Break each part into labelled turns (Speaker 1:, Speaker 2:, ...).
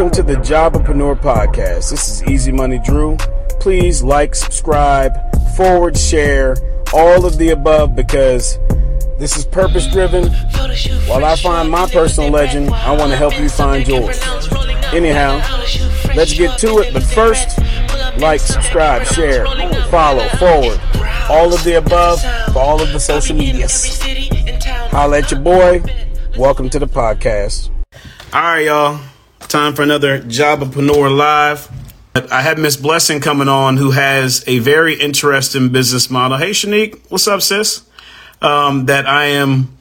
Speaker 1: Welcome to the Jobpreneur Podcast. This is EZ Money Drew. Please like, subscribe, forward, share, all of the above because this is purpose driven. While I find my personal legend, I want to help you find yours. Anyhow, let's get to it. But first, like, subscribe, share, follow, forward, all of the above for all of the social medias. Holla at your boy. Welcome to the podcast. All right, y'all. Time for another Jobpreneur Live. I have Miss Blessing coming on who has a very interesting business model. Hey, Shanique, what's up, sis? Um, that I am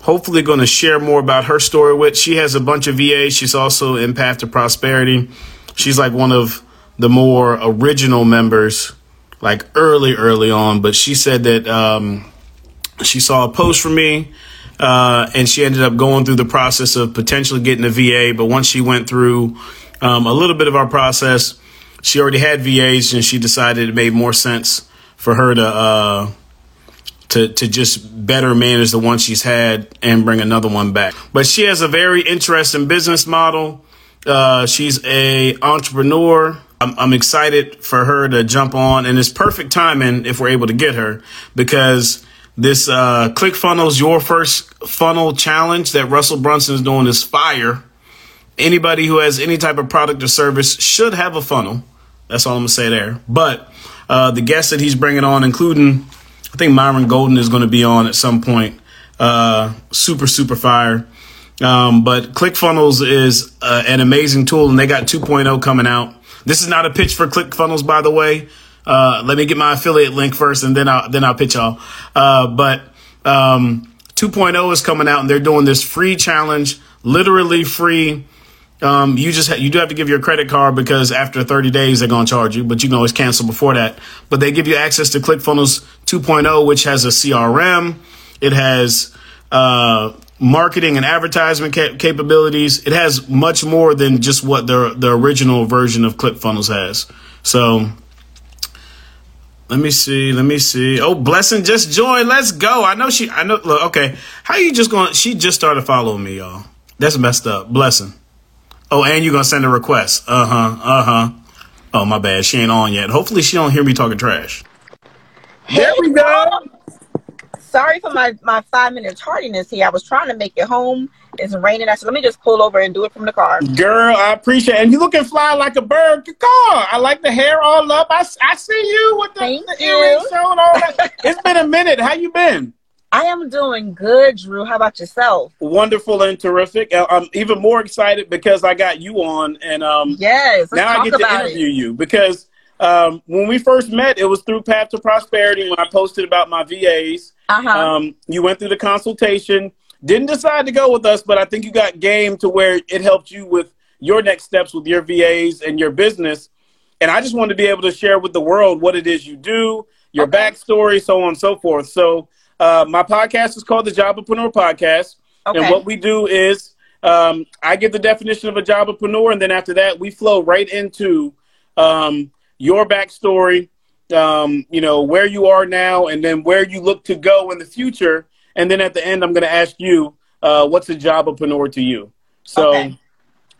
Speaker 1: hopefully going to share more about her story with. She has a bunch of VAs. She's also in Path to Prosperity. She's like one of the more original members, like early, early on. But she said that um, she saw a post from me uh, and she ended up going through the process of potentially getting a VA. But once she went through um, a little bit of our process, she already had VAs, and she decided it made more sense for her to uh, to to just better manage the one she's had and bring another one back. But she has a very interesting business model. Uh, she's a entrepreneur. I'm, I'm excited for her to jump on, and it's perfect timing if we're able to get her because this uh, ClickFunnels Your First Funnel Challenge that Russell Brunson is doing is fire. Anybody who has any type of product or service should have a funnel. That's all I'm gonna say there. But uh, the guests that he's bringing on, including I think Myron Golden is going to be on at some point. Uh, super super fire. Um, but ClickFunnels is uh, an amazing tool, and they got 2.0 coming out. This is not a pitch for ClickFunnels, by the way. Uh, let me get my affiliate link first, and then I'll then I'll pitch y'all. Uh, but um, 2.0 is coming out, and they're doing this free challenge, literally free. Um, you just ha- you do have to give your credit card because after 30 days they're gonna charge you, but you can always cancel before that. But they give you access to ClickFunnels 2.0, which has a CRM. It has uh, marketing and advertisement cap- capabilities. It has much more than just what the the original version of ClickFunnels has. So let me see. Let me see. Oh, Blessing just joined. Let's go. I know she. I know. Look, okay. How you just going? She just started following me, y'all. That's messed up. Blessing. Oh, and you're gonna send a request? Uh huh. Uh huh. Oh, my bad. She ain't on yet. Hopefully, she don't hear me talking trash.
Speaker 2: There we go. Sorry for my, my five minute tardiness here. I was trying to make it home. It's raining. I said, let me just pull over and do it from the car.
Speaker 1: Girl, I appreciate it. And you looking fly like a bird. Good call. I like the hair all up. I, I see you with the,
Speaker 2: Thank
Speaker 1: the
Speaker 2: you.
Speaker 1: earrings showing all that. it's been a minute. How you been?
Speaker 2: I am doing good, Drew. How about yourself?
Speaker 1: Wonderful and terrific. Uh, I'm even more excited because I got you on, and um,
Speaker 2: Yes.
Speaker 1: Now I get to interview
Speaker 2: it.
Speaker 1: you because um, when we first met, it was through Path to Prosperity when I posted about my VAs.
Speaker 2: Uh-huh.
Speaker 1: Um, you went through the consultation, didn't decide to go with us, but I think you got game to where it helped you with your next steps with your VAs and your business. And I just wanted to be able to share with the world what it is you do, your
Speaker 2: Okay.
Speaker 1: backstory, so on and so forth. So uh, my podcast is called the Jobpreneur Podcast.
Speaker 2: okay.
Speaker 1: And what we do is um, I give the definition of a jobpreneur, and then after that, we flow right into um, your backstory, um, you know, where you are now, and then where you look to go in the future. And then at the end, I'm going to ask you, uh, what's a job jobpreneur to you? So,
Speaker 2: Okay.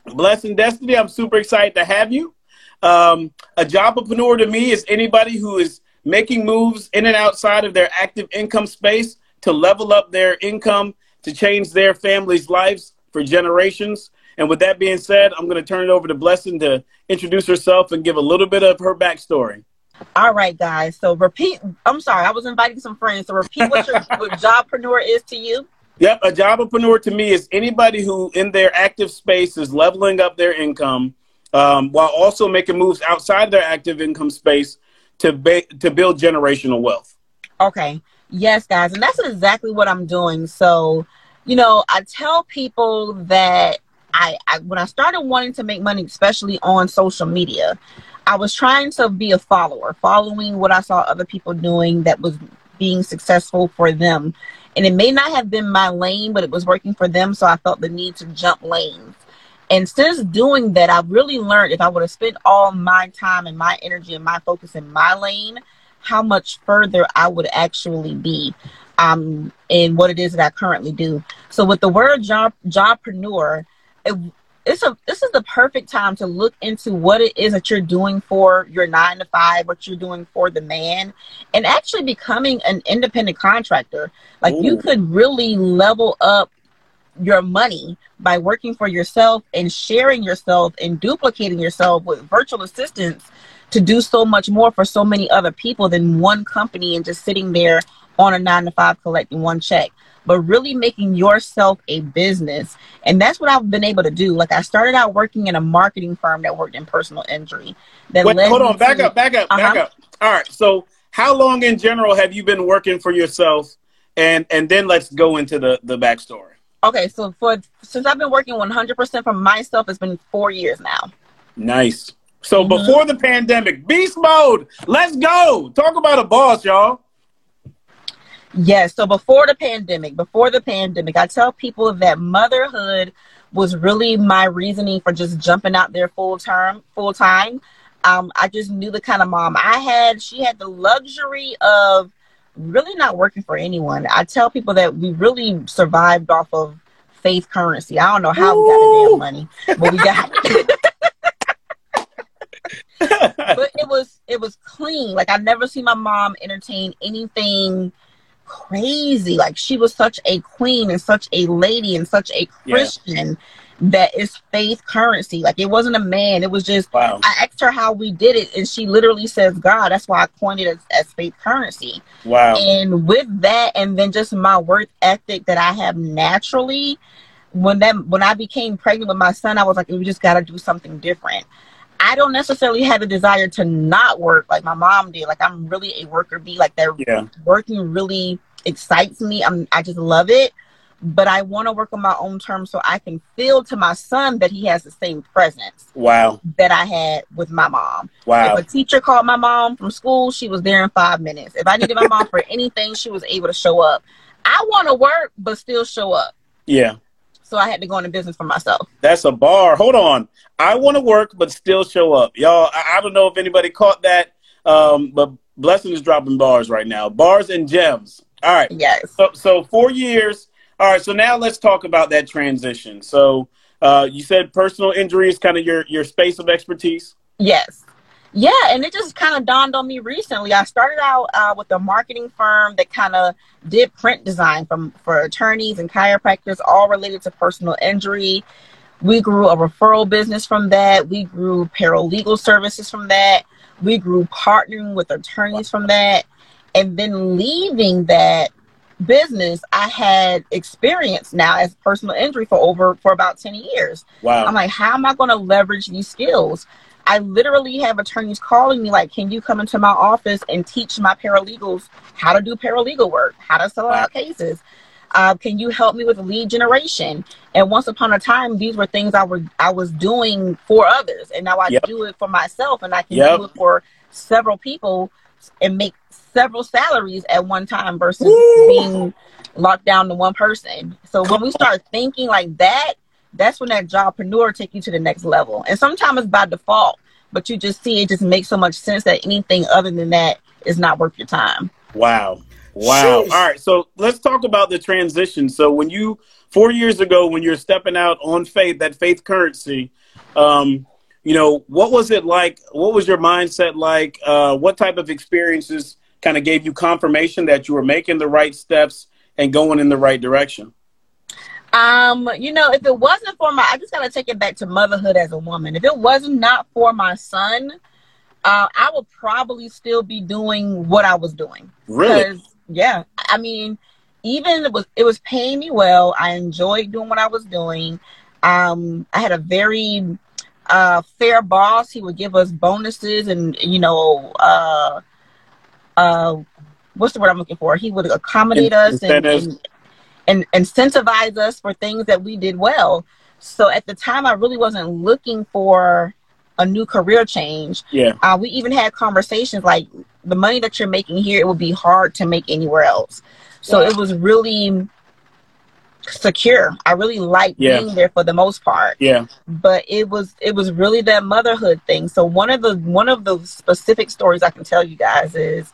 Speaker 1: Blessin Dystanee, I'm super excited to have you. Um, a jobpreneur to me is anybody who is making moves in and outside of their active income space to level up their income, to change their family's lives for generations. And with that being said, I'm going to turn it over to Blessing to introduce herself and give a little bit of her backstory.
Speaker 2: All right, guys. So repeat. I'm sorry. I was inviting some friends. So repeat what your what jobpreneur is to you.
Speaker 1: Yep, a jobpreneur to me is anybody who, in their active space, is leveling up their income um, while also making moves outside their active income space to ba- to build generational wealth.
Speaker 2: Okay. Yes, guys. And that's exactly what I'm doing. So, you know, I tell people that I, I when I started wanting to make money, especially on social media, I was trying to be a follower, following what I saw other people doing that was being successful for them. And it may not have been my lane, but it was working for them. So I felt the need to jump lanes. And since doing that, I've really learned if I would have spent all my time and my energy and my focus in my lane, how much further I would actually be um, in what it is that I currently do. So with the word job jobpreneur, it, it's a this is the perfect time to look into what it is that you're doing for your nine to five, what you're doing for the man, and actually becoming an independent contractor. Like Ooh. you could really level up your money by working for yourself and sharing yourself and duplicating yourself with virtual assistants to do so much more for so many other people than one company and just sitting there on a nine to five collecting one check but really making yourself a business. And that's what I've been able to do. Like I started out working in a marketing firm that worked in personal injury.
Speaker 1: That Wait, hold on, back to, up, back up, uh-huh. back up. All right. So how long in general have you been working for yourself? And and then let's go into the the backstory.
Speaker 2: Okay, so for since I've been working 100% for myself, it's been four years now.
Speaker 1: Nice. So mm-hmm. before the pandemic, beast mode. Let's go. Talk about a boss, y'all.
Speaker 2: Yes. So before the pandemic, before the pandemic, I tell people that motherhood was really my reasoning for just jumping out there full term, full time. Um, I just knew the kind of mom I had. She had the luxury of really not working for anyone. I tell people that we really survived off of faith currency. I don't know how Ooh. we got the damn money, but we got but it was it was clean. Like I never seen my mom entertain anything crazy. Like she was such a queen and such a lady and such a Christian yeah. that is faith currency. Like it wasn't a man. It was just wow. I asked her how we did it and she literally says God. That's why I coined it as, as faith currency.
Speaker 1: Wow.
Speaker 2: And with that and then just my work ethic that I have naturally, when that when I became pregnant with my son, I was like, we just gotta do something different. I don't necessarily have a desire to not work like my mom did. Like I'm really a worker bee. Like that yeah. working really excites me. I'm I just love it. But I want to work on my own terms so I can feel to my son that he has the same presence.
Speaker 1: Wow.
Speaker 2: That I had with my mom.
Speaker 1: Wow.
Speaker 2: If a teacher called my mom from school, she was there in five minutes. If I needed my mom for anything, she was able to show up. I want to work, but still show up.
Speaker 1: Yeah
Speaker 2: so I had to go into business for myself.
Speaker 1: That's a bar. Hold on. I want to work, but still show up. Y'all, I, I don't know if anybody caught that, um, but Blessing is dropping bars right now. Bars and gems. All right.
Speaker 2: Yes.
Speaker 1: So, so four years. All right. So now let's talk about that transition. So uh, you said personal injury is kind of your, your space of expertise.
Speaker 2: Yes. Yeah, and it just kind of dawned on me recently. I started out uh, with a marketing firm that kind of did print design from for attorneys and chiropractors, all related to personal injury. We grew a referral business from that. We grew paralegal services from that. We grew partnering with attorneys from that. And then leaving that business, I had experience now as personal injury for over for about 10 years.
Speaker 1: Wow.
Speaker 2: I'm like, how am I going to leverage these skills? I literally have attorneys calling me like, "Can you come into my office and teach my paralegals how to do paralegal work, how to settle out cases? Uh, can you help me with lead generation?" And once upon a time, these were things I were I was doing for others, and now I yep. do it for myself, and I can yep. do it for several people and make several salaries at one time versus Woo! being locked down to one person. So when we start thinking like that, that's when that jobpreneur take you to the next level. And sometimes it's by default, but you just see it just makes so much sense that anything other than that is not worth your time.
Speaker 1: Wow. Wow. Jeez. All right. So let's talk about the transition. So when you four years ago, when you're stepping out on faith, that faith currency, um, you know, what was it like? What was your mindset like? Uh, what type of experiences kind of gave you confirmation that you were making the right steps and going in the right direction?
Speaker 2: Um, you know, if it wasn't for my, I just gotta take it back to motherhood as a woman. If it wasn't not for my son, uh, I would probably still be doing what I was doing.
Speaker 1: Really?
Speaker 2: Yeah. I mean, even it was it was paying me well. I enjoyed doing what I was doing. Um, I had a very uh, fair boss. He would give us bonuses and you know, uh, uh, what's the word I'm looking for? He would accommodate us and, and, and incentivize us for things that we did well. So at the time, I really wasn't looking for a new career change.
Speaker 1: Yeah. Uh,
Speaker 2: we even had conversations like the money that you're making here, it would be hard to make anywhere else. So wow. it was really secure. I really liked yeah. being there for the most part.
Speaker 1: Yeah.
Speaker 2: But it was it was really that motherhood thing. So one of the one of the specific stories I can tell you guys is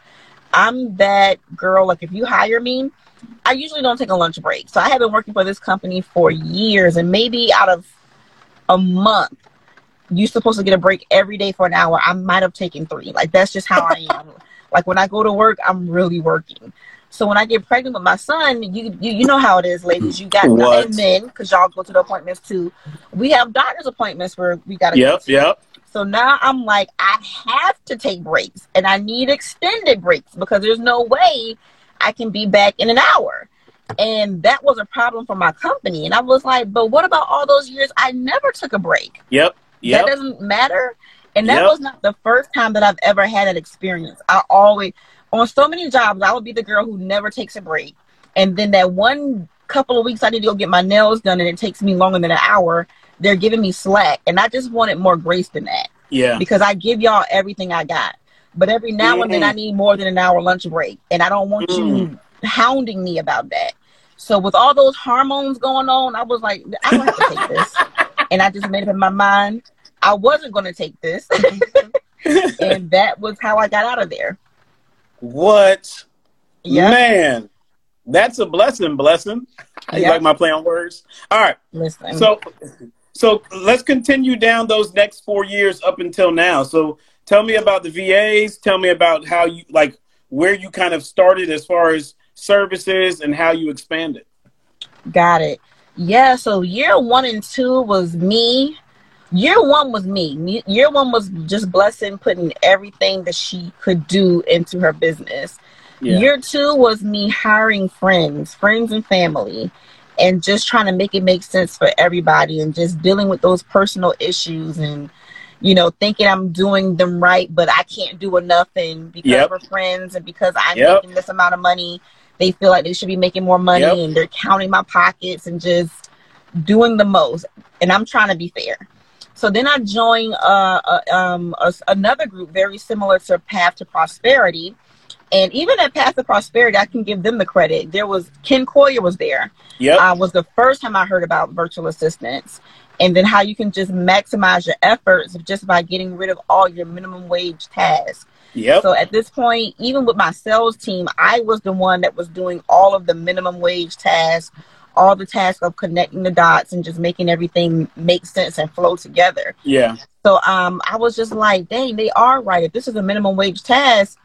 Speaker 2: I'm that girl like if you hire me, I usually don't take a lunch break. So I have been working for this company for years, and maybe out of a month you're supposed to get a break every day for an hour. I might have taken three. Like that's just how I am. like when I go to work, I'm really working. So when I get pregnant with my son, you you, you know how it is, ladies. You got what? men because y'all go to the appointments too. We have doctor's appointments where we got to.
Speaker 1: Yep, yep.
Speaker 2: So now I'm like, I have to take breaks, and I need extended breaks because there's no way I can be back in an hour. And that was a problem for my company. And I was like, but what about all those years I never took a break?
Speaker 1: Yep. Yep.
Speaker 2: That doesn't matter. And that yep. was not the first time that I've ever had that experience. I always, on so many jobs, I would be the girl who never takes a break. And then that one couple of weeks I need to go get my nails done and it takes me longer than an hour, they're giving me slack. And I just wanted more grace than that.
Speaker 1: Yeah.
Speaker 2: Because I give y'all everything I got. But every now mm-hmm. and then I need more than an hour lunch break. And I don't want mm-hmm. you hounding me about that. So with all those hormones going on, I was like, I don't have to take this. and I just made up in my mind I wasn't going to take this. and that was how I got out of there.
Speaker 1: What? Yep. Man, that's a blessing, blessing. You like my play on words? All right. Listen. So so let's continue down those next four years up until now. So tell me about the VAs. Tell me about how you like where you kind of started as far as services and how you expanded.
Speaker 2: Got it. Yeah, so year one and two was me. Year one was me. Year one was just blessing putting everything that she could do into her business. Yeah. Year two was me hiring friends, friends and family, and just trying to make it make sense for everybody and just dealing with those personal issues and you know, thinking I'm doing them right, but I can't do enough. And because yep. we're friends and because I'm yep. making this amount of money, they feel like they should be making more money yep. and they're counting my pockets and just doing the most. And I'm trying to be fair. So then I joined uh, uh, um, a, another group very similar to Path to Prosperity. And even at Path to Prosperity, I can give them the credit. There was Ken Collier was there.
Speaker 1: Yeah,
Speaker 2: uh, was the first time I heard about virtual assistants, and then how you can just maximize your efforts just by getting rid of all your minimum wage tasks.
Speaker 1: Yep.
Speaker 2: So at this point, even with my sales team, I was the one that was doing all of the minimum wage tasks, all the tasks of connecting the dots and just making everything make sense and flow together.
Speaker 1: Yeah.
Speaker 2: So um, I was just like, dang, they are right. If this is a minimum wage task,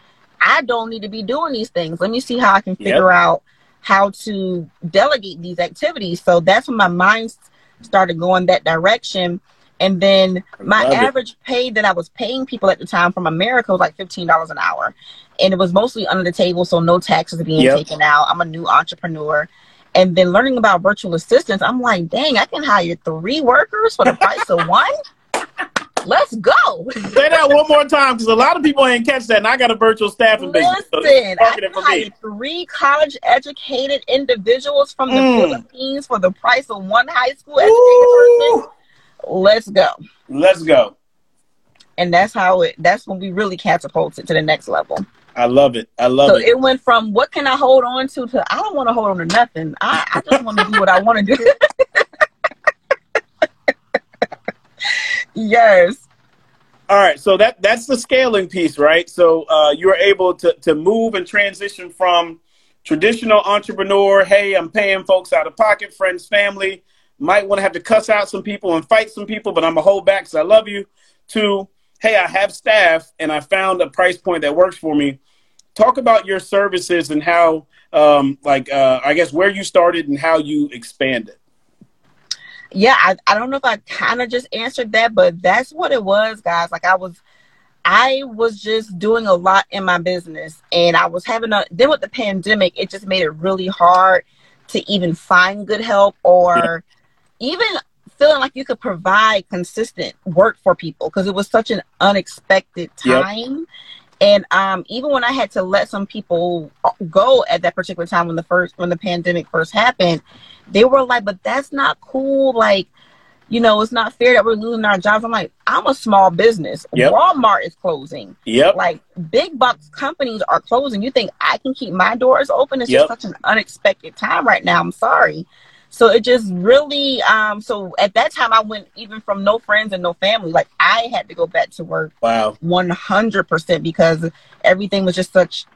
Speaker 2: I don't need to be doing these things. Let me see how I can figure yep. out how to delegate these activities. So that's when my mind started going that direction. And then my average it. pay that I was paying people at the time from America was like fifteen dollars an hour, and it was mostly under the table, so no taxes being yep. taken out. I'm a new entrepreneur, and then learning about virtual assistants, I'm like, dang, I can hire three workers for the price of one. Let's go.
Speaker 1: Say that one more time because a lot of people ain't catch that, and I got a virtual staffing
Speaker 2: Listen, business. So I three college educated individuals from the mm. Philippines for the price of one high school educated person. Let's go.
Speaker 1: Let's go.
Speaker 2: And that's how it. That's when we really catapulted to the next level.
Speaker 1: I love it. I love it.
Speaker 2: so
Speaker 1: it.
Speaker 2: it went from what can I hold on to to I don't want to hold on to nothing. I, I just want to do what I want to do. yes.
Speaker 1: All right, so that that's the scaling piece, right? So uh, you are able to to move and transition from traditional entrepreneur. Hey, I'm paying folks out of pocket, friends, family. Might want to have to cuss out some people and fight some people, but I'm gonna hold back because I love you. To hey, I have staff and I found a price point that works for me. Talk about your services and how, um, like, uh, I guess where you started and how you expanded.
Speaker 2: Yeah, I, I don't know if I kind of just answered that, but that's what it was, guys. Like, I was, I was just doing a lot in my business and I was having a, then with the pandemic, it just made it really hard to even find good help or even feeling like you could provide consistent work for people because it was such an unexpected time. Yep. And um, even when I had to let some people go at that particular time when the first when the pandemic first happened, they were like, "But that's not cool. Like, you know, it's not fair that we're losing our jobs." I'm like, "I'm a small business. Yep. Walmart is closing.
Speaker 1: Yep.
Speaker 2: Like big box companies are closing. You think I can keep my doors open? It's yep. just such an unexpected time right now. I'm sorry." So it just really, um, so at that time I went even from no friends and no family, like I had to go back to work.
Speaker 1: Wow.
Speaker 2: 100% because everything was just such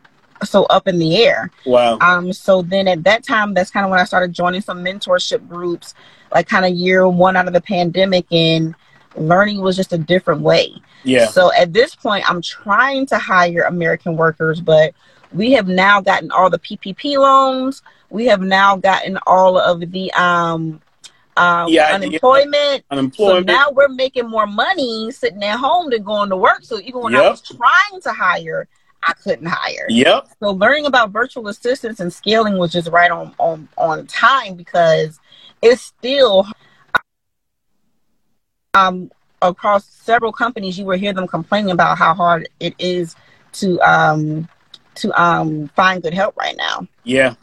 Speaker 2: so up in the air.
Speaker 1: Wow.
Speaker 2: Um, so then at that time, that's kind of when I started joining some mentorship groups, like kind of year one out of the pandemic, and learning was just a different way.
Speaker 1: Yeah.
Speaker 2: So at this point, I'm trying to hire American workers, but we have now gotten all the PPP loans. We have now gotten all of the um, um,
Speaker 1: Yeah,
Speaker 2: unemployment. So
Speaker 1: Unemployment.
Speaker 2: now we're making more money sitting at home than going to work. So even when I was trying to hire, I couldn't hire.
Speaker 1: yep.
Speaker 2: So learning about virtual assistants and scaling was just right on on on time because it's still um across several companies you will hear them complaining about how hard it is to um to um find good help right now.
Speaker 1: Yeah.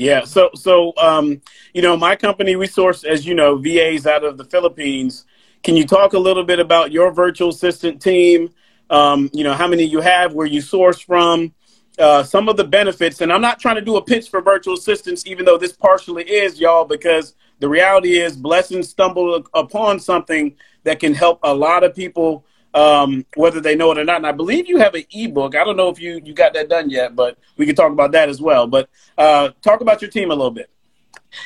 Speaker 1: Yeah. So, so, um, you know, my company, we source, as you know, VAs out of the Philippines. Can you talk a little bit about your virtual assistant team? Um, you know, how many you have, where you source from, uh, some of the benefits. And I'm not trying to do a pitch for virtual assistants, even though this partially is, y'all, because the reality is blessings stumble upon something that can help a lot of people um, whether they know it or not. And I believe you have an ebook. I don't know if you you got that done yet, but we can talk about that as well. But uh, talk about your team a little bit.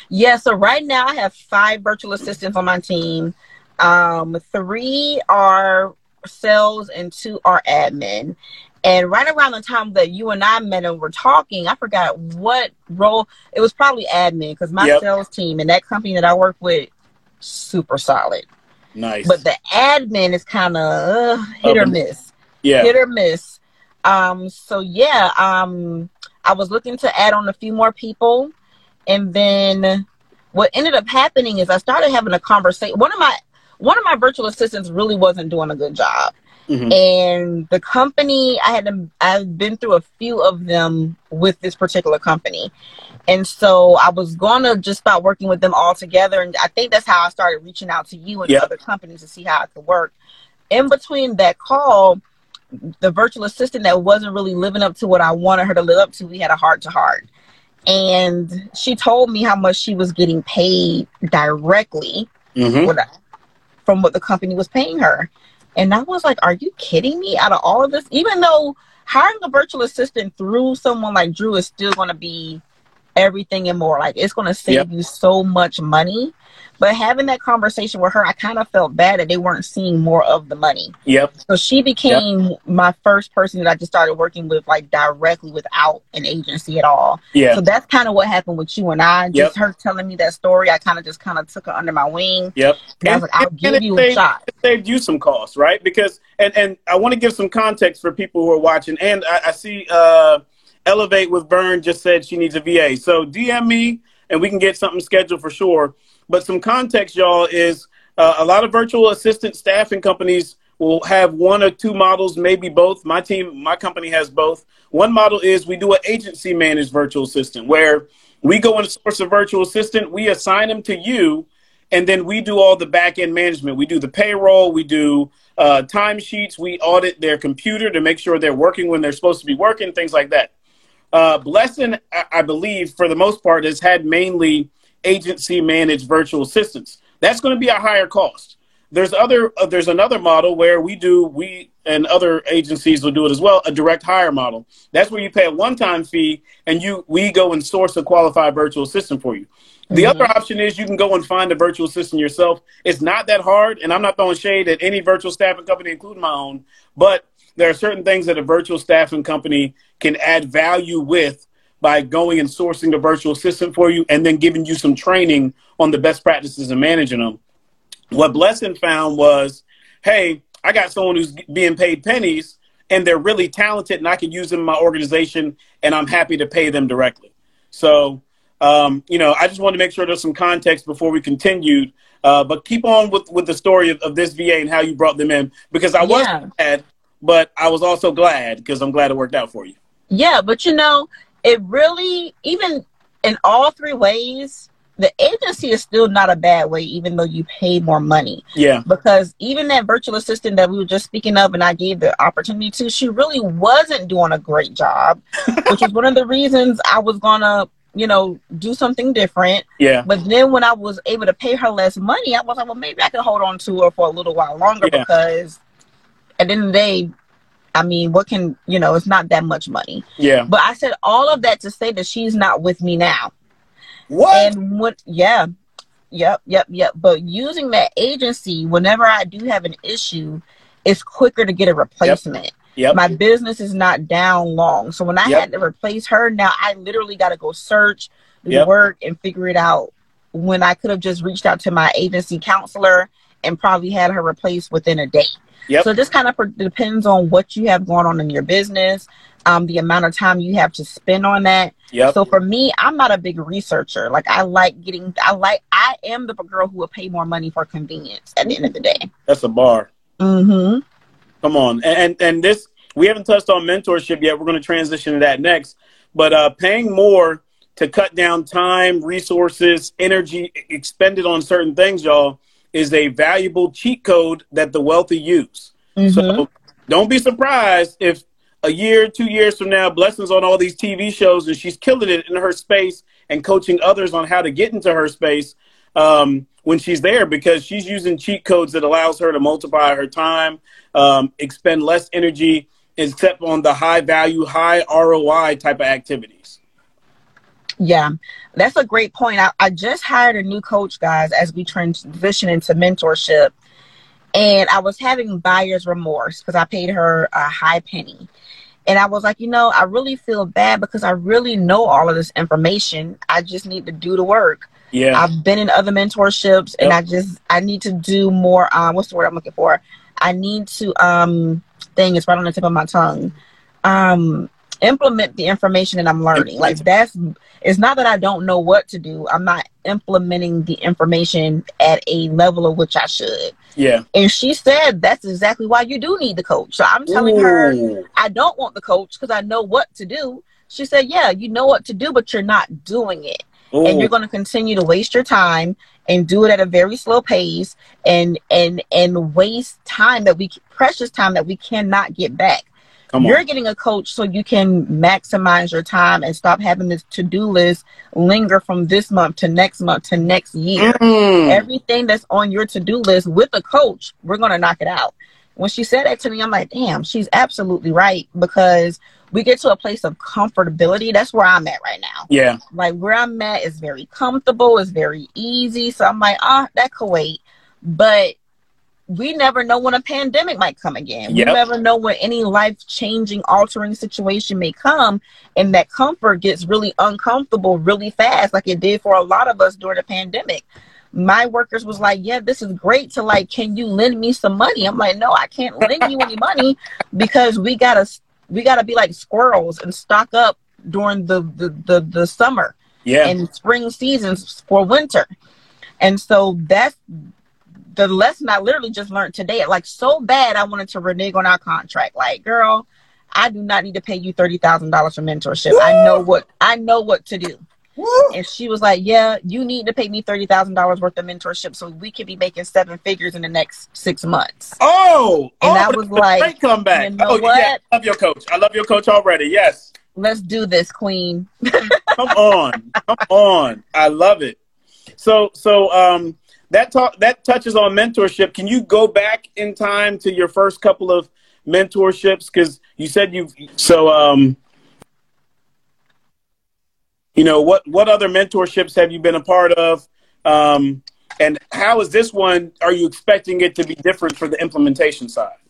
Speaker 2: Yeah, so right now I have five virtual assistants on my team. Um, three are sales and two are admin. And right around the time that you and I met and were talking, I forgot what role it was probably admin because my
Speaker 1: Yep.
Speaker 2: sales team and that company that I work with super solid.
Speaker 1: Nice.
Speaker 2: But the admin is kind of uh, hit or miss
Speaker 1: yeah.
Speaker 2: hit or miss. Um, so yeah, um, I was looking to add on a few more people, and then what ended up happening is I started having a conversation. One of my one of my virtual assistants really wasn't doing a good job,
Speaker 1: Mhm.
Speaker 2: and the company I had to, I've been through a few of them with this particular company, and so I was gonna just start working with them all together, and I think that's how I started reaching out to you and
Speaker 1: Yep.
Speaker 2: other companies to see how it could work. In between that call, the virtual assistant that wasn't really living up to what I wanted her to live up to, we had a heart to heart. And she told me how much she was getting paid directly
Speaker 1: Mhm.
Speaker 2: from what the company was paying her. And I was like, are you kidding me? Out of all of this, even though hiring a virtual assistant through someone like Drew is still going to be everything and more, like it's going to save
Speaker 1: Yep.
Speaker 2: you so much money. But having that conversation with her, I kind of felt bad that they weren't seeing more of the money.
Speaker 1: Yep.
Speaker 2: So she became my first person that I just started working with, like directly without an agency at all.
Speaker 1: Yeah.
Speaker 2: So that's kind of what happened with you and I. Just
Speaker 1: Yep.
Speaker 2: her telling me that story, I kind of just kind of took her under my wing.
Speaker 1: Yep.
Speaker 2: And I was like, I'll
Speaker 1: and
Speaker 2: give you a shot.
Speaker 1: it saved you some costs, right? Because and and I want to give some context for people who are watching. And I, I see uh, Elevate with Vern just said she needs a VA. So DM me and we can get something scheduled for sure. But some context, y'all, is uh, a lot of virtual assistant staffing companies will have one or two models, maybe both. My team, my company has both. One model is we do an agency managed virtual assistant where we go and source a virtual assistant, we assign them to you, and then we do all the back end management. We do the payroll, we do uh, timesheets, we audit their computer to make sure they're working when they're supposed to be working, things like that. Uh, Blessing, I, I believe, for the most part, has had mainly agency managed virtual assistants. That's going to be a higher cost. There's other uh, there's another model where we do we and other agencies will do it as well a direct hire model. That's where you pay a one time fee and you we go and source a qualified virtual assistant for you. The
Speaker 2: Mhm.
Speaker 1: other option is you can go and find a virtual assistant yourself. It's not that hard, and I'm not throwing shade at any virtual staffing company, including my own. But there are certain things that a virtual staffing company can add value with by going and sourcing a virtual assistant for you and then giving you some training on the best practices and managing them. What Blessing found was, hey, I got someone who's being paid pennies and they're really talented and I can use them in my organization and I'm happy to pay them directly. So, um, you know, I just wanted to make sure there's some context before we continued. Uh, but keep on with, with the story of, of this VA and how you brought them in because I was
Speaker 2: Yeah.
Speaker 1: sad, but I was also glad because I'm glad it worked out for you.
Speaker 2: Yeah, but you know, it really, even in all three ways, the agency is still not a bad way, even though you pay more money.
Speaker 1: Yeah.
Speaker 2: Because even that virtual assistant that we were just speaking of, and I gave the opportunity to, she really wasn't doing a great job, which was one of the reasons I was gonna, you know, do something different.
Speaker 1: Yeah.
Speaker 2: But then when I was able to pay her less money, I was like, well, maybe I can hold on to her for a little while longer
Speaker 1: Yeah.
Speaker 2: because at the end of the day, I mean, what can you know? It's not that much money.
Speaker 1: Yeah.
Speaker 2: But I said all of that to say that she's not with me now.
Speaker 1: What?
Speaker 2: And what? Yeah. Yep. Yep. Yep. But using that agency, whenever I do have an issue, it's quicker to get a replacement.
Speaker 1: Yep.
Speaker 2: My business is not down long. So when I
Speaker 1: Yep.
Speaker 2: had to replace her, now I literally got to go search,
Speaker 1: Yep.
Speaker 2: work, and figure it out. When I could have just reached out to my agency counselor and probably had her replaced within a day.
Speaker 1: Yep.
Speaker 2: So it just kind of depends on what you have going on in your business, um, the amount of time you have to spend on that.
Speaker 1: Yep.
Speaker 2: So for me, I'm not a big researcher. Like I like getting, I like, I am the girl who will pay more money for convenience at the end of the day.
Speaker 1: That's a bar.
Speaker 2: Mm-hmm.
Speaker 1: Come on. And, and and this we haven't touched on mentorship yet. We're going to transition to that next. But uh, paying more to cut down time, resources, energy expended on certain things, y'all, is a valuable cheat code that the wealthy use.
Speaker 2: Mm-hmm.
Speaker 1: So don't be surprised if a year, two years from now, Blessings on all these TV shows and she's killing it in her space and coaching others on how to get into her space um, when she's there because she's using cheat codes that allows her to multiply her time, um, expend less energy, except on the high value, high ROI type of activities.
Speaker 2: Yeah, that's a great point. I, I just hired a new coach, guys, as we transition into mentorship. And I was having buyer's remorse because I paid her a high penny. And I was like, you know, I really feel bad because I really know all of this information. I just need to do the work.
Speaker 1: Yeah.
Speaker 2: I've been in other mentorships and
Speaker 1: Yep.
Speaker 2: I just I need to do more um what's the word I'm looking for? I need to um thing is right on the tip of my tongue. Um implement the information that I'm learning. Like that's it's not that I don't know what to do. I'm not implementing the information at a level of which I should.
Speaker 1: yeah.
Speaker 2: And she said that's exactly why you do need the coach. So I'm telling her I don't want the coach because I know what to do. She said, Yeah, you know what to do, but you're not doing it and you're going to continue to waste your time and do it at a very slow pace and and and waste time that we precious time that we cannot get back
Speaker 1: Come
Speaker 2: you're getting a coach so you can maximize your time and stop having this to-do list linger from this month to next month to next year
Speaker 1: Mm.
Speaker 2: everything that's on your to-do list with a coach we're going to knock it out when she said that to me i'm like damn she's absolutely right because we get to a place of comfortability that's where i'm at right now
Speaker 1: Yeah.
Speaker 2: like where I'm at is very comfortable, it's very easy. So I'm like, ah, that could wait. But we never know when a pandemic might come again.
Speaker 1: Yep.
Speaker 2: We never know when any life changing, altering situation may come, and that comfort gets really uncomfortable really fast, like it did for a lot of us during the pandemic. My workers was like, Yeah, this is great to like, can you lend me some money? I'm like, No, I can't lend you any money because we gotta we gotta be like squirrels and stock up during the the, the, the summer
Speaker 1: Yeah.
Speaker 2: and spring seasons for winter. And so that's the lesson I literally just learned today. Like so bad I wanted to renege on our contract. Like, girl, I do not need to pay you thirty thousand dollars for mentorship. I know what I know what to do.
Speaker 1: Woo.
Speaker 2: And she was like, Yeah, you need to pay me thirty thousand dollars worth of mentorship so we could be making seven figures in the next six months.
Speaker 1: Oh,
Speaker 2: And
Speaker 1: oh,
Speaker 2: I was like,
Speaker 1: comeback.
Speaker 2: you know
Speaker 1: oh, yeah,
Speaker 2: what?
Speaker 1: I love your coach. I love your coach already. Yes.
Speaker 2: Let's do this, Queen.
Speaker 1: Come on. Come on. I love it. So so um that talk that touches on mentorship. Can you go back in time to your first couple of mentorships cuz you said you so um you know what what other mentorships have you been a part of um and how is this one are you expecting it to be different for the implementation side?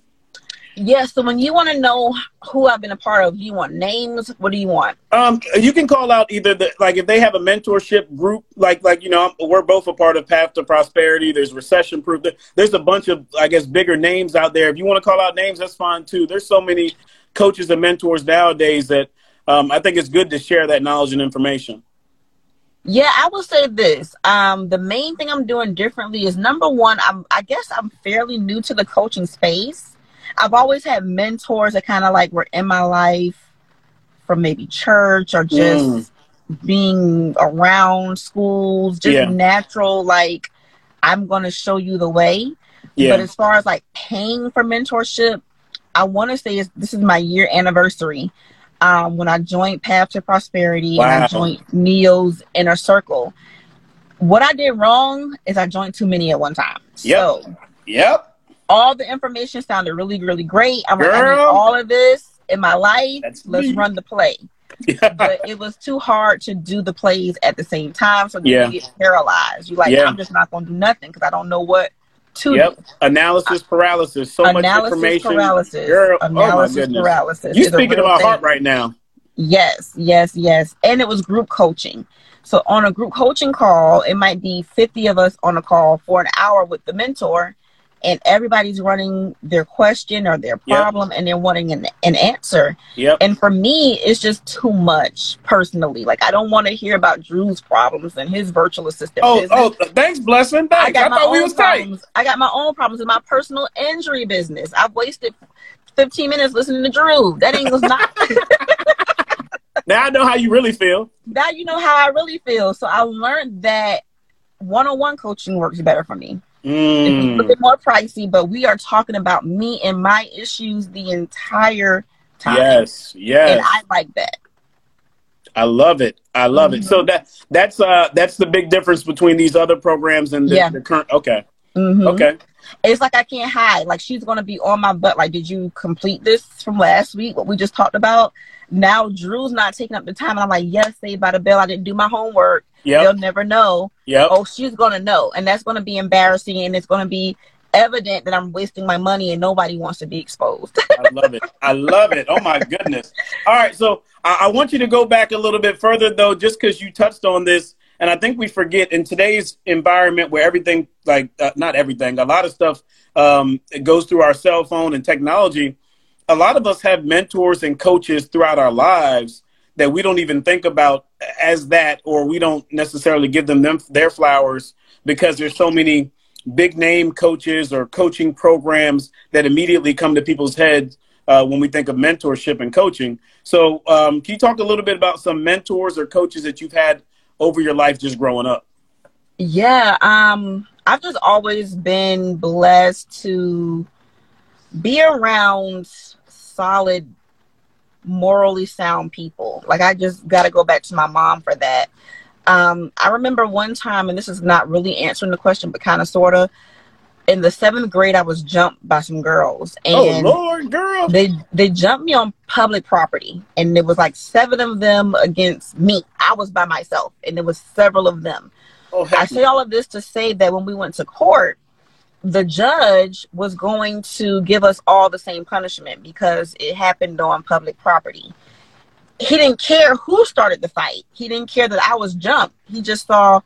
Speaker 2: Yeah, so when you want to know who I've been a part of, you want names? What do you want?
Speaker 1: Um, you can call out either the like if they have a mentorship group, like like you know we're both a part of Path to Prosperity. There's Recession Proof. There's a bunch of I guess bigger names out there. If you want to call out names, that's fine too. There's so many coaches and mentors nowadays that um, I think it's good to share that knowledge and information.
Speaker 2: Yeah, I will say this. Um, the main thing I'm doing differently is number one, I'm I guess I'm fairly new to the coaching space. I've always had mentors that kind of like were in my life from maybe church or just being around schools, just
Speaker 1: Yeah.
Speaker 2: natural, like I'm gonna show you the way.
Speaker 1: Yeah,
Speaker 2: But as far as like paying for mentorship, I want to say is this is my year anniversary. Um, when I joined Path to Prosperity and I joined Neo's Inner Circle. What I did wrong is I joined too many at one time.
Speaker 1: Yep.
Speaker 2: So
Speaker 1: yep.
Speaker 2: All the information sounded really, really great. I'm like, I need all of this in my life.
Speaker 1: That's
Speaker 2: Let's
Speaker 1: me.
Speaker 2: run the play. but it was too hard to do the plays at the same time. So then
Speaker 1: Yeah.
Speaker 2: you get paralyzed. You're like,
Speaker 1: Yeah.
Speaker 2: I'm just not going to do nothing because I don't know what to
Speaker 1: Yep.
Speaker 2: do.
Speaker 1: Analysis paralysis. So much
Speaker 2: Analysis
Speaker 1: information.
Speaker 2: paralysis.
Speaker 1: Girl, oh my
Speaker 2: Analysis
Speaker 1: goodness.
Speaker 2: paralysis.
Speaker 1: You
Speaker 2: is a
Speaker 1: speaking about heart right now.
Speaker 2: Yes, yes, yes. And it was group coaching. So on a group coaching call, it might be 50 of us on a call for an hour with the mentor, and everybody's running their question or their
Speaker 1: Yep.
Speaker 2: problem and they're wanting an, an answer.
Speaker 1: Yep.
Speaker 2: And for me, it's just too much personally. Like, I don't want to hear about Drew's problems and his virtual assistant.
Speaker 1: Oh,
Speaker 2: business.
Speaker 1: oh, thanks, blessing.
Speaker 2: I
Speaker 1: Thanks. I,
Speaker 2: got my
Speaker 1: thought we
Speaker 2: own
Speaker 1: was tight.
Speaker 2: problems. I got my own problems in my personal injury business. I've wasted 15 minutes listening to Drew. That ain't was not.
Speaker 1: Now I know how you really feel.
Speaker 2: now you know how I really feel. So I learned that one-on-one coaching works better for me. It's a little
Speaker 1: Mm.
Speaker 2: bit more pricey, but we are talking about me and my issues the entire time.
Speaker 1: Yes, yes.
Speaker 2: And I like that.
Speaker 1: I love it. I love it.
Speaker 2: Mhm.
Speaker 1: So that that's uh that's the big difference between these other programs and the,
Speaker 2: Yeah.
Speaker 1: the current. Okay,
Speaker 2: Mhm.
Speaker 1: okay.
Speaker 2: It's like I can't hide. Like she's gonna be on my butt. Like, did you complete this from last week? What we just talked about. Now Drew's not taking up the time, and I'm like, yes, Saved by the Bell. I didn't do my homework.
Speaker 1: Yep,
Speaker 2: They'll never know.
Speaker 1: yep.
Speaker 2: Oh, she's gonna know, and that's gonna be embarrassing, and it's gonna be evident that I'm wasting my money, and nobody wants to be exposed.
Speaker 1: I love it. I love it. Oh my goodness. All right, so I, I want you to go back a little bit further though, just because you touched on this, and I think we forget in today's environment where everything, like uh, not everything, a lot of stuff um, it goes through our cell phone and technology. A lot of us have mentors and coaches throughout our lives that we don't even think about as that, or we don't necessarily give them, them their flowers because there's so many big name coaches or coaching programs that immediately come to people's heads uh, when we think of mentorship and coaching. So, um, can you talk a little bit about some mentors or coaches that you've had over your life just growing up?
Speaker 2: Yeah, um, I've just always been blessed to be around solid, morally sound people. Like I just got to go back to my mom for that. Um, I remember one time, and this is not really answering the question, but kind of sort of. In the seventh grade, I was jumped by some girls, and
Speaker 1: oh Lord, girl!
Speaker 2: they they jumped me on public property, and it was like seven of them against me. I was by myself, and there was several of them.
Speaker 1: Oh,
Speaker 2: I say all of this to say that when we went to court, the judge was going to give us all the same punishment because it happened on public property. He didn't care who started the fight. He didn't care that I was jumped. He just saw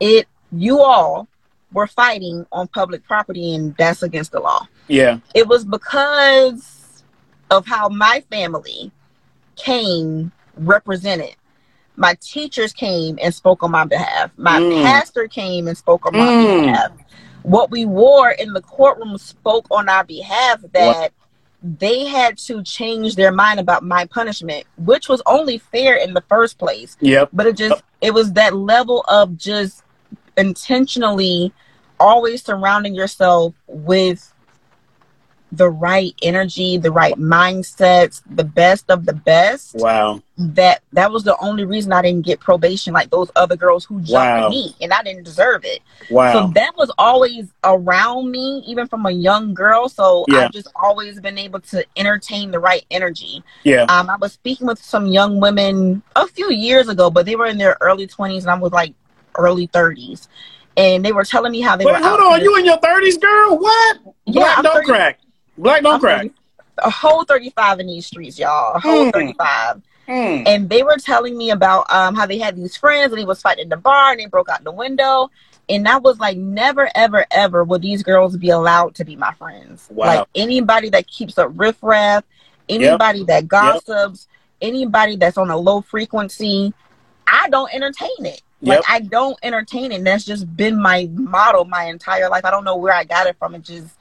Speaker 2: it, you all were fighting on public property, and that's against the law.
Speaker 1: yeah,
Speaker 2: It was because of how my family came represented. My teachers came and spoke on my behalf. My
Speaker 1: Mm.
Speaker 2: pastor came and spoke on my
Speaker 1: Mm.
Speaker 2: behalf. What we wore in the courtroom spoke on our behalf that they had to change their mind about my punishment, which was only fair in the first place.
Speaker 1: yep,
Speaker 2: But it just it was that level of just intentionally always surrounding yourself with the right energy, the right mindsets, the best of the best.
Speaker 1: wow,
Speaker 2: That that was the only reason I didn't get probation like those other girls who jumped
Speaker 1: Wow.
Speaker 2: me and I didn't deserve it.
Speaker 1: wow,
Speaker 2: So that was always around me, even from a young girl. So
Speaker 1: Yeah.
Speaker 2: I've just always been able to entertain the right energy.
Speaker 1: yeah,
Speaker 2: Um, I was speaking with some young women a few years ago, but they were in their early 20s and I was like early 30s. And they were telling me how they
Speaker 1: Wait,
Speaker 2: were
Speaker 1: hold on, you in your thirties, girl? What?
Speaker 2: Yeah,
Speaker 1: Black don't
Speaker 2: 30
Speaker 1: crack. Black don't
Speaker 2: I'm
Speaker 1: crack.
Speaker 2: 30 a whole 35 in these streets, y'all. A whole
Speaker 1: Hmm.
Speaker 2: 35.
Speaker 1: Mm.
Speaker 2: And they were telling me about um, how they had these friends and he was fighting in the bar and they broke out the window. And I was like, never, ever, ever will these girls be allowed to be my friends.
Speaker 1: Wow.
Speaker 2: Like anybody that keeps up riffraff, anybody that gossips, anybody that's on a low frequency, I don't entertain it. Like
Speaker 1: Yep.
Speaker 2: I don't entertain it. And that's just been my model my entire life. I don't know where I got it from. It just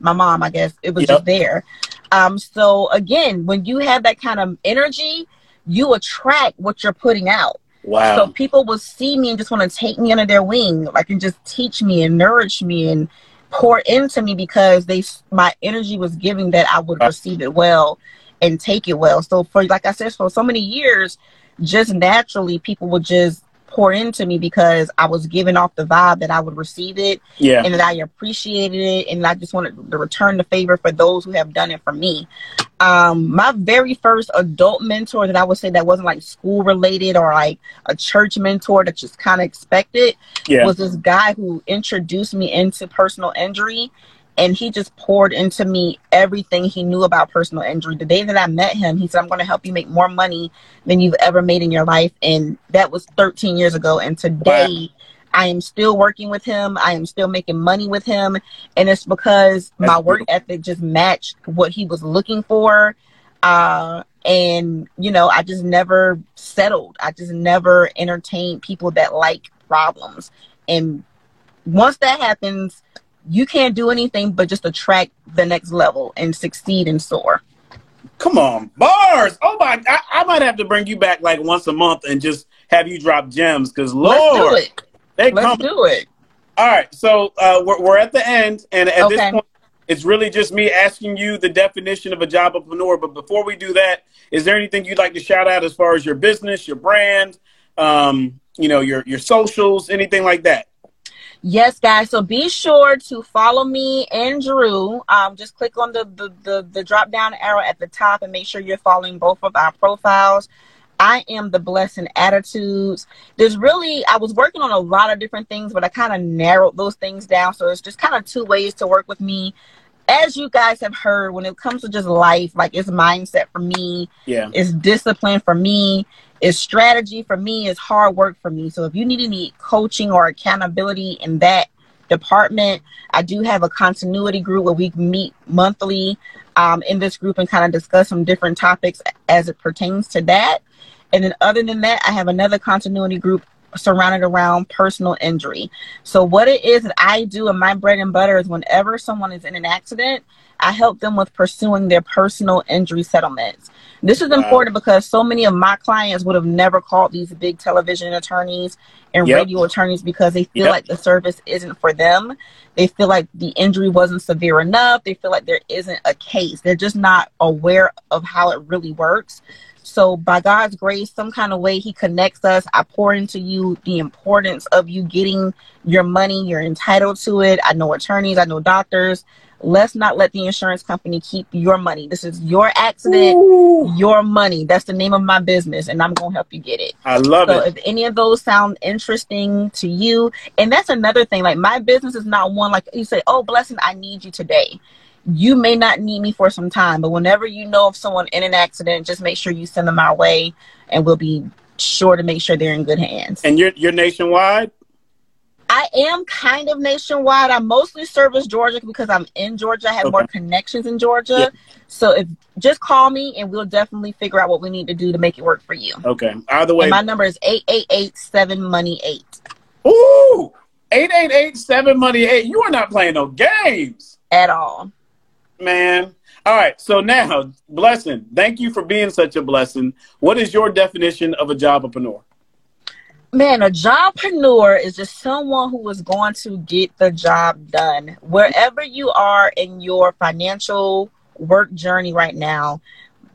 Speaker 2: my mom, I guess. It was
Speaker 1: Yep.
Speaker 2: just there. Um, so again, when you have that kind of energy, you attract what you're putting out.
Speaker 1: Wow.
Speaker 2: So people will see me and just want to take me under their wing, like and just teach me and nourish me and pour into me because they my energy was giving that I would receive it well and take it well. So for like I said, for so many years, just naturally people would just poured into me because I was giving off the vibe that I would receive it
Speaker 1: Yeah.
Speaker 2: and that I appreciated it and I just wanted to return the favor for those who have done it for me. Um, my very first adult mentor that I would say that wasn't like school related or like a church mentor that just kind of expected
Speaker 1: Yeah.
Speaker 2: was this guy who introduced me into personal injury and he just poured into me everything he knew about personal injury. The day that I met him, he said, I'm going to help you make more money than you've ever made in your life. And that was 13 years ago. And today, I am still working with him. I am still making money with him. And it's because
Speaker 1: That's
Speaker 2: my work
Speaker 1: beautiful.
Speaker 2: ethic just matched what he was looking for. Uh, and, you know, I just never settled. I just never entertained people that like problems. And once that happens, you can't do anything but just attract the next level and succeed and soar.
Speaker 1: Come on, bars. Oh my! I, I might have to bring you back like once a month and just have you drop gems because
Speaker 2: Let's
Speaker 1: Lord,
Speaker 2: do it.
Speaker 1: they
Speaker 2: Let's
Speaker 1: come.
Speaker 2: do it.
Speaker 1: All right, so uh, we're we're at the end, and at this point, it's really just me asking you the definition of a jobpreneur. But before we do that, is there anything you'd like to shout out as far as your business, your brand, um, you know, your your socials, anything like that?
Speaker 2: Yes, guys. So be sure to follow me and Drew. Um, just click on the, the, the, the drop down arrow at the top and make sure you're following both of our profiles. I am the blessing attitudes. There's really, I was working on a lot of different things, but I kind of narrowed those things down. So it's just kind of two ways to work with me. As you guys have heard, when it comes to just life, like it's mindset for me,
Speaker 1: Yeah,
Speaker 2: it's discipline for me it's strategy for me it's hard work for me. So if you need any coaching or accountability in that department i do have a continuity group where we meet monthly um, in this group and kind of discuss some different topics as it pertains to that. And then other than that i have another continuity group surrounded around personal injury. So what it is that i do and my bread and butter is whenever someone is in an accident i help them with pursuing their personal injury settlements this is
Speaker 1: Wow.
Speaker 2: important because so many of my clients would have never called these big television attorneys and
Speaker 1: Yep.
Speaker 2: radio attorneys because they feel
Speaker 1: Yep.
Speaker 2: like the service isn't for them. They feel like the injury wasn't severe enough. They feel like there isn't a case. They're just not aware of how it really works. So, by God's grace, some kind of way He connects us. I pour into you the importance of you getting your money. You're entitled to it. I know attorneys, I know doctors. Let's not let the insurance company keep your money. This is your accident, your money. That's the name of my business, and I'm going to help you get it.
Speaker 1: I love
Speaker 2: So
Speaker 1: it.
Speaker 2: if any of those sound interesting to you, and that's another thing, like my business is not one like you say, oh Blessin, I need you today. You may not need me for some time, but whenever you know of someone in an accident, just make sure you send them our way, and we'll be sure to make sure they're in good hands.
Speaker 1: And you're you're nationwide.
Speaker 2: I am kind of nationwide. I mostly service Georgia because I'm in Georgia. I have more connections in Georgia.
Speaker 1: Yeah.
Speaker 2: So if just call me and we'll definitely figure out what we need to do to make it work for you.
Speaker 1: Okay. Either way,
Speaker 2: And my number is 8887 money 8.
Speaker 1: ooh, eight eight eight seven money eight. You are not playing no games.
Speaker 2: at all.
Speaker 1: man. All right, so now, Blessin. Thank you for being such a blessing. What is your definition of a job jobpreneur?
Speaker 2: Man, a jobpreneur is just someone who is going to get the job done. Wherever you are in your financial work journey right now,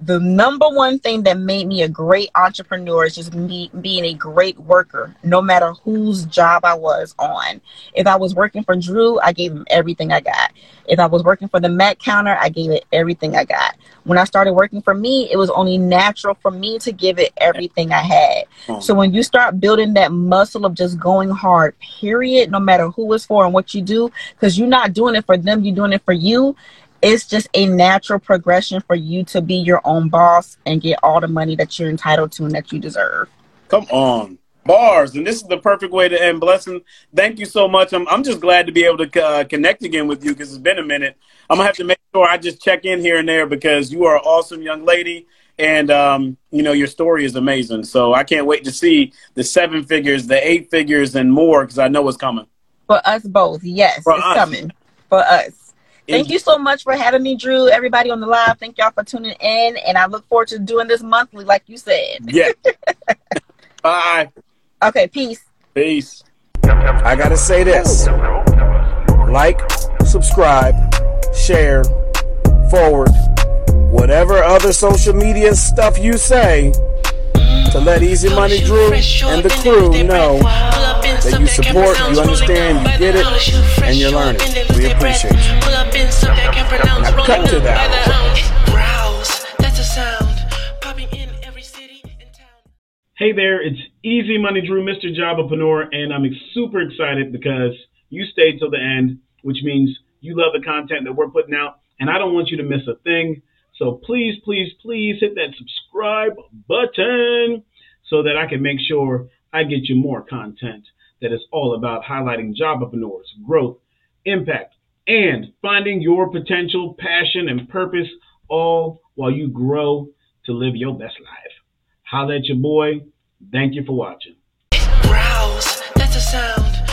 Speaker 2: the number one thing that made me a great entrepreneur is just me being a great worker, no matter whose job I was on. If I was working for Drew, I gave him everything I got. If I was working for the Mac counter, I gave it everything I got. When I started working for me, it was only natural for me to give it everything I had. So mm. when you start building that muscle of just going hard, period, no matter who it's for and what you do, because you're not doing it for them, you're doing it for you. It's just a natural progression for you to be your own boss and get all the money that you're entitled to and that you deserve.
Speaker 1: Come on. Bars, and this is the perfect way to end. Blessin, thank you so much. I'm, I'm just glad to be able to uh, connect again with you because it's been a minute. I'm gonna have to make sure I just check in here and there because you are an awesome young lady, and um, you know your story is amazing. So I can't wait to see the seven figures, the eight figures, and more because I know it's coming.
Speaker 2: For us both, yes,
Speaker 1: For
Speaker 2: it's
Speaker 1: us.
Speaker 2: coming. For us. Thank you so much for having me, Drew. Everybody on the live, thank y'all for tuning in, and I look forward to doing this monthly, like you said.
Speaker 1: Yeah. Bye.
Speaker 2: Okay, peace.
Speaker 1: Peace.
Speaker 3: I gotta say this like, subscribe, share, forward, whatever other social media stuff you say, to let EZ Money Drew and the crew know that you support, you understand, you get it, and you're learning. We appreciate you. Now cut to that.
Speaker 1: Hey there, it's EZ Money Drew, Mr. Job-E-Preneur, and I'm super excited because you stayed till the end, which means you love the content that we're putting out, and I don't want you to miss a thing. So please, please, please hit that subscribe button so that I can make sure I get you more content that is all about highlighting job Job-E-Preneurs, growth, impact, and finding your potential, passion, and purpose all while you grow to live your best life. Holla at your boy. Thank you for watching. Browse, that's a sound.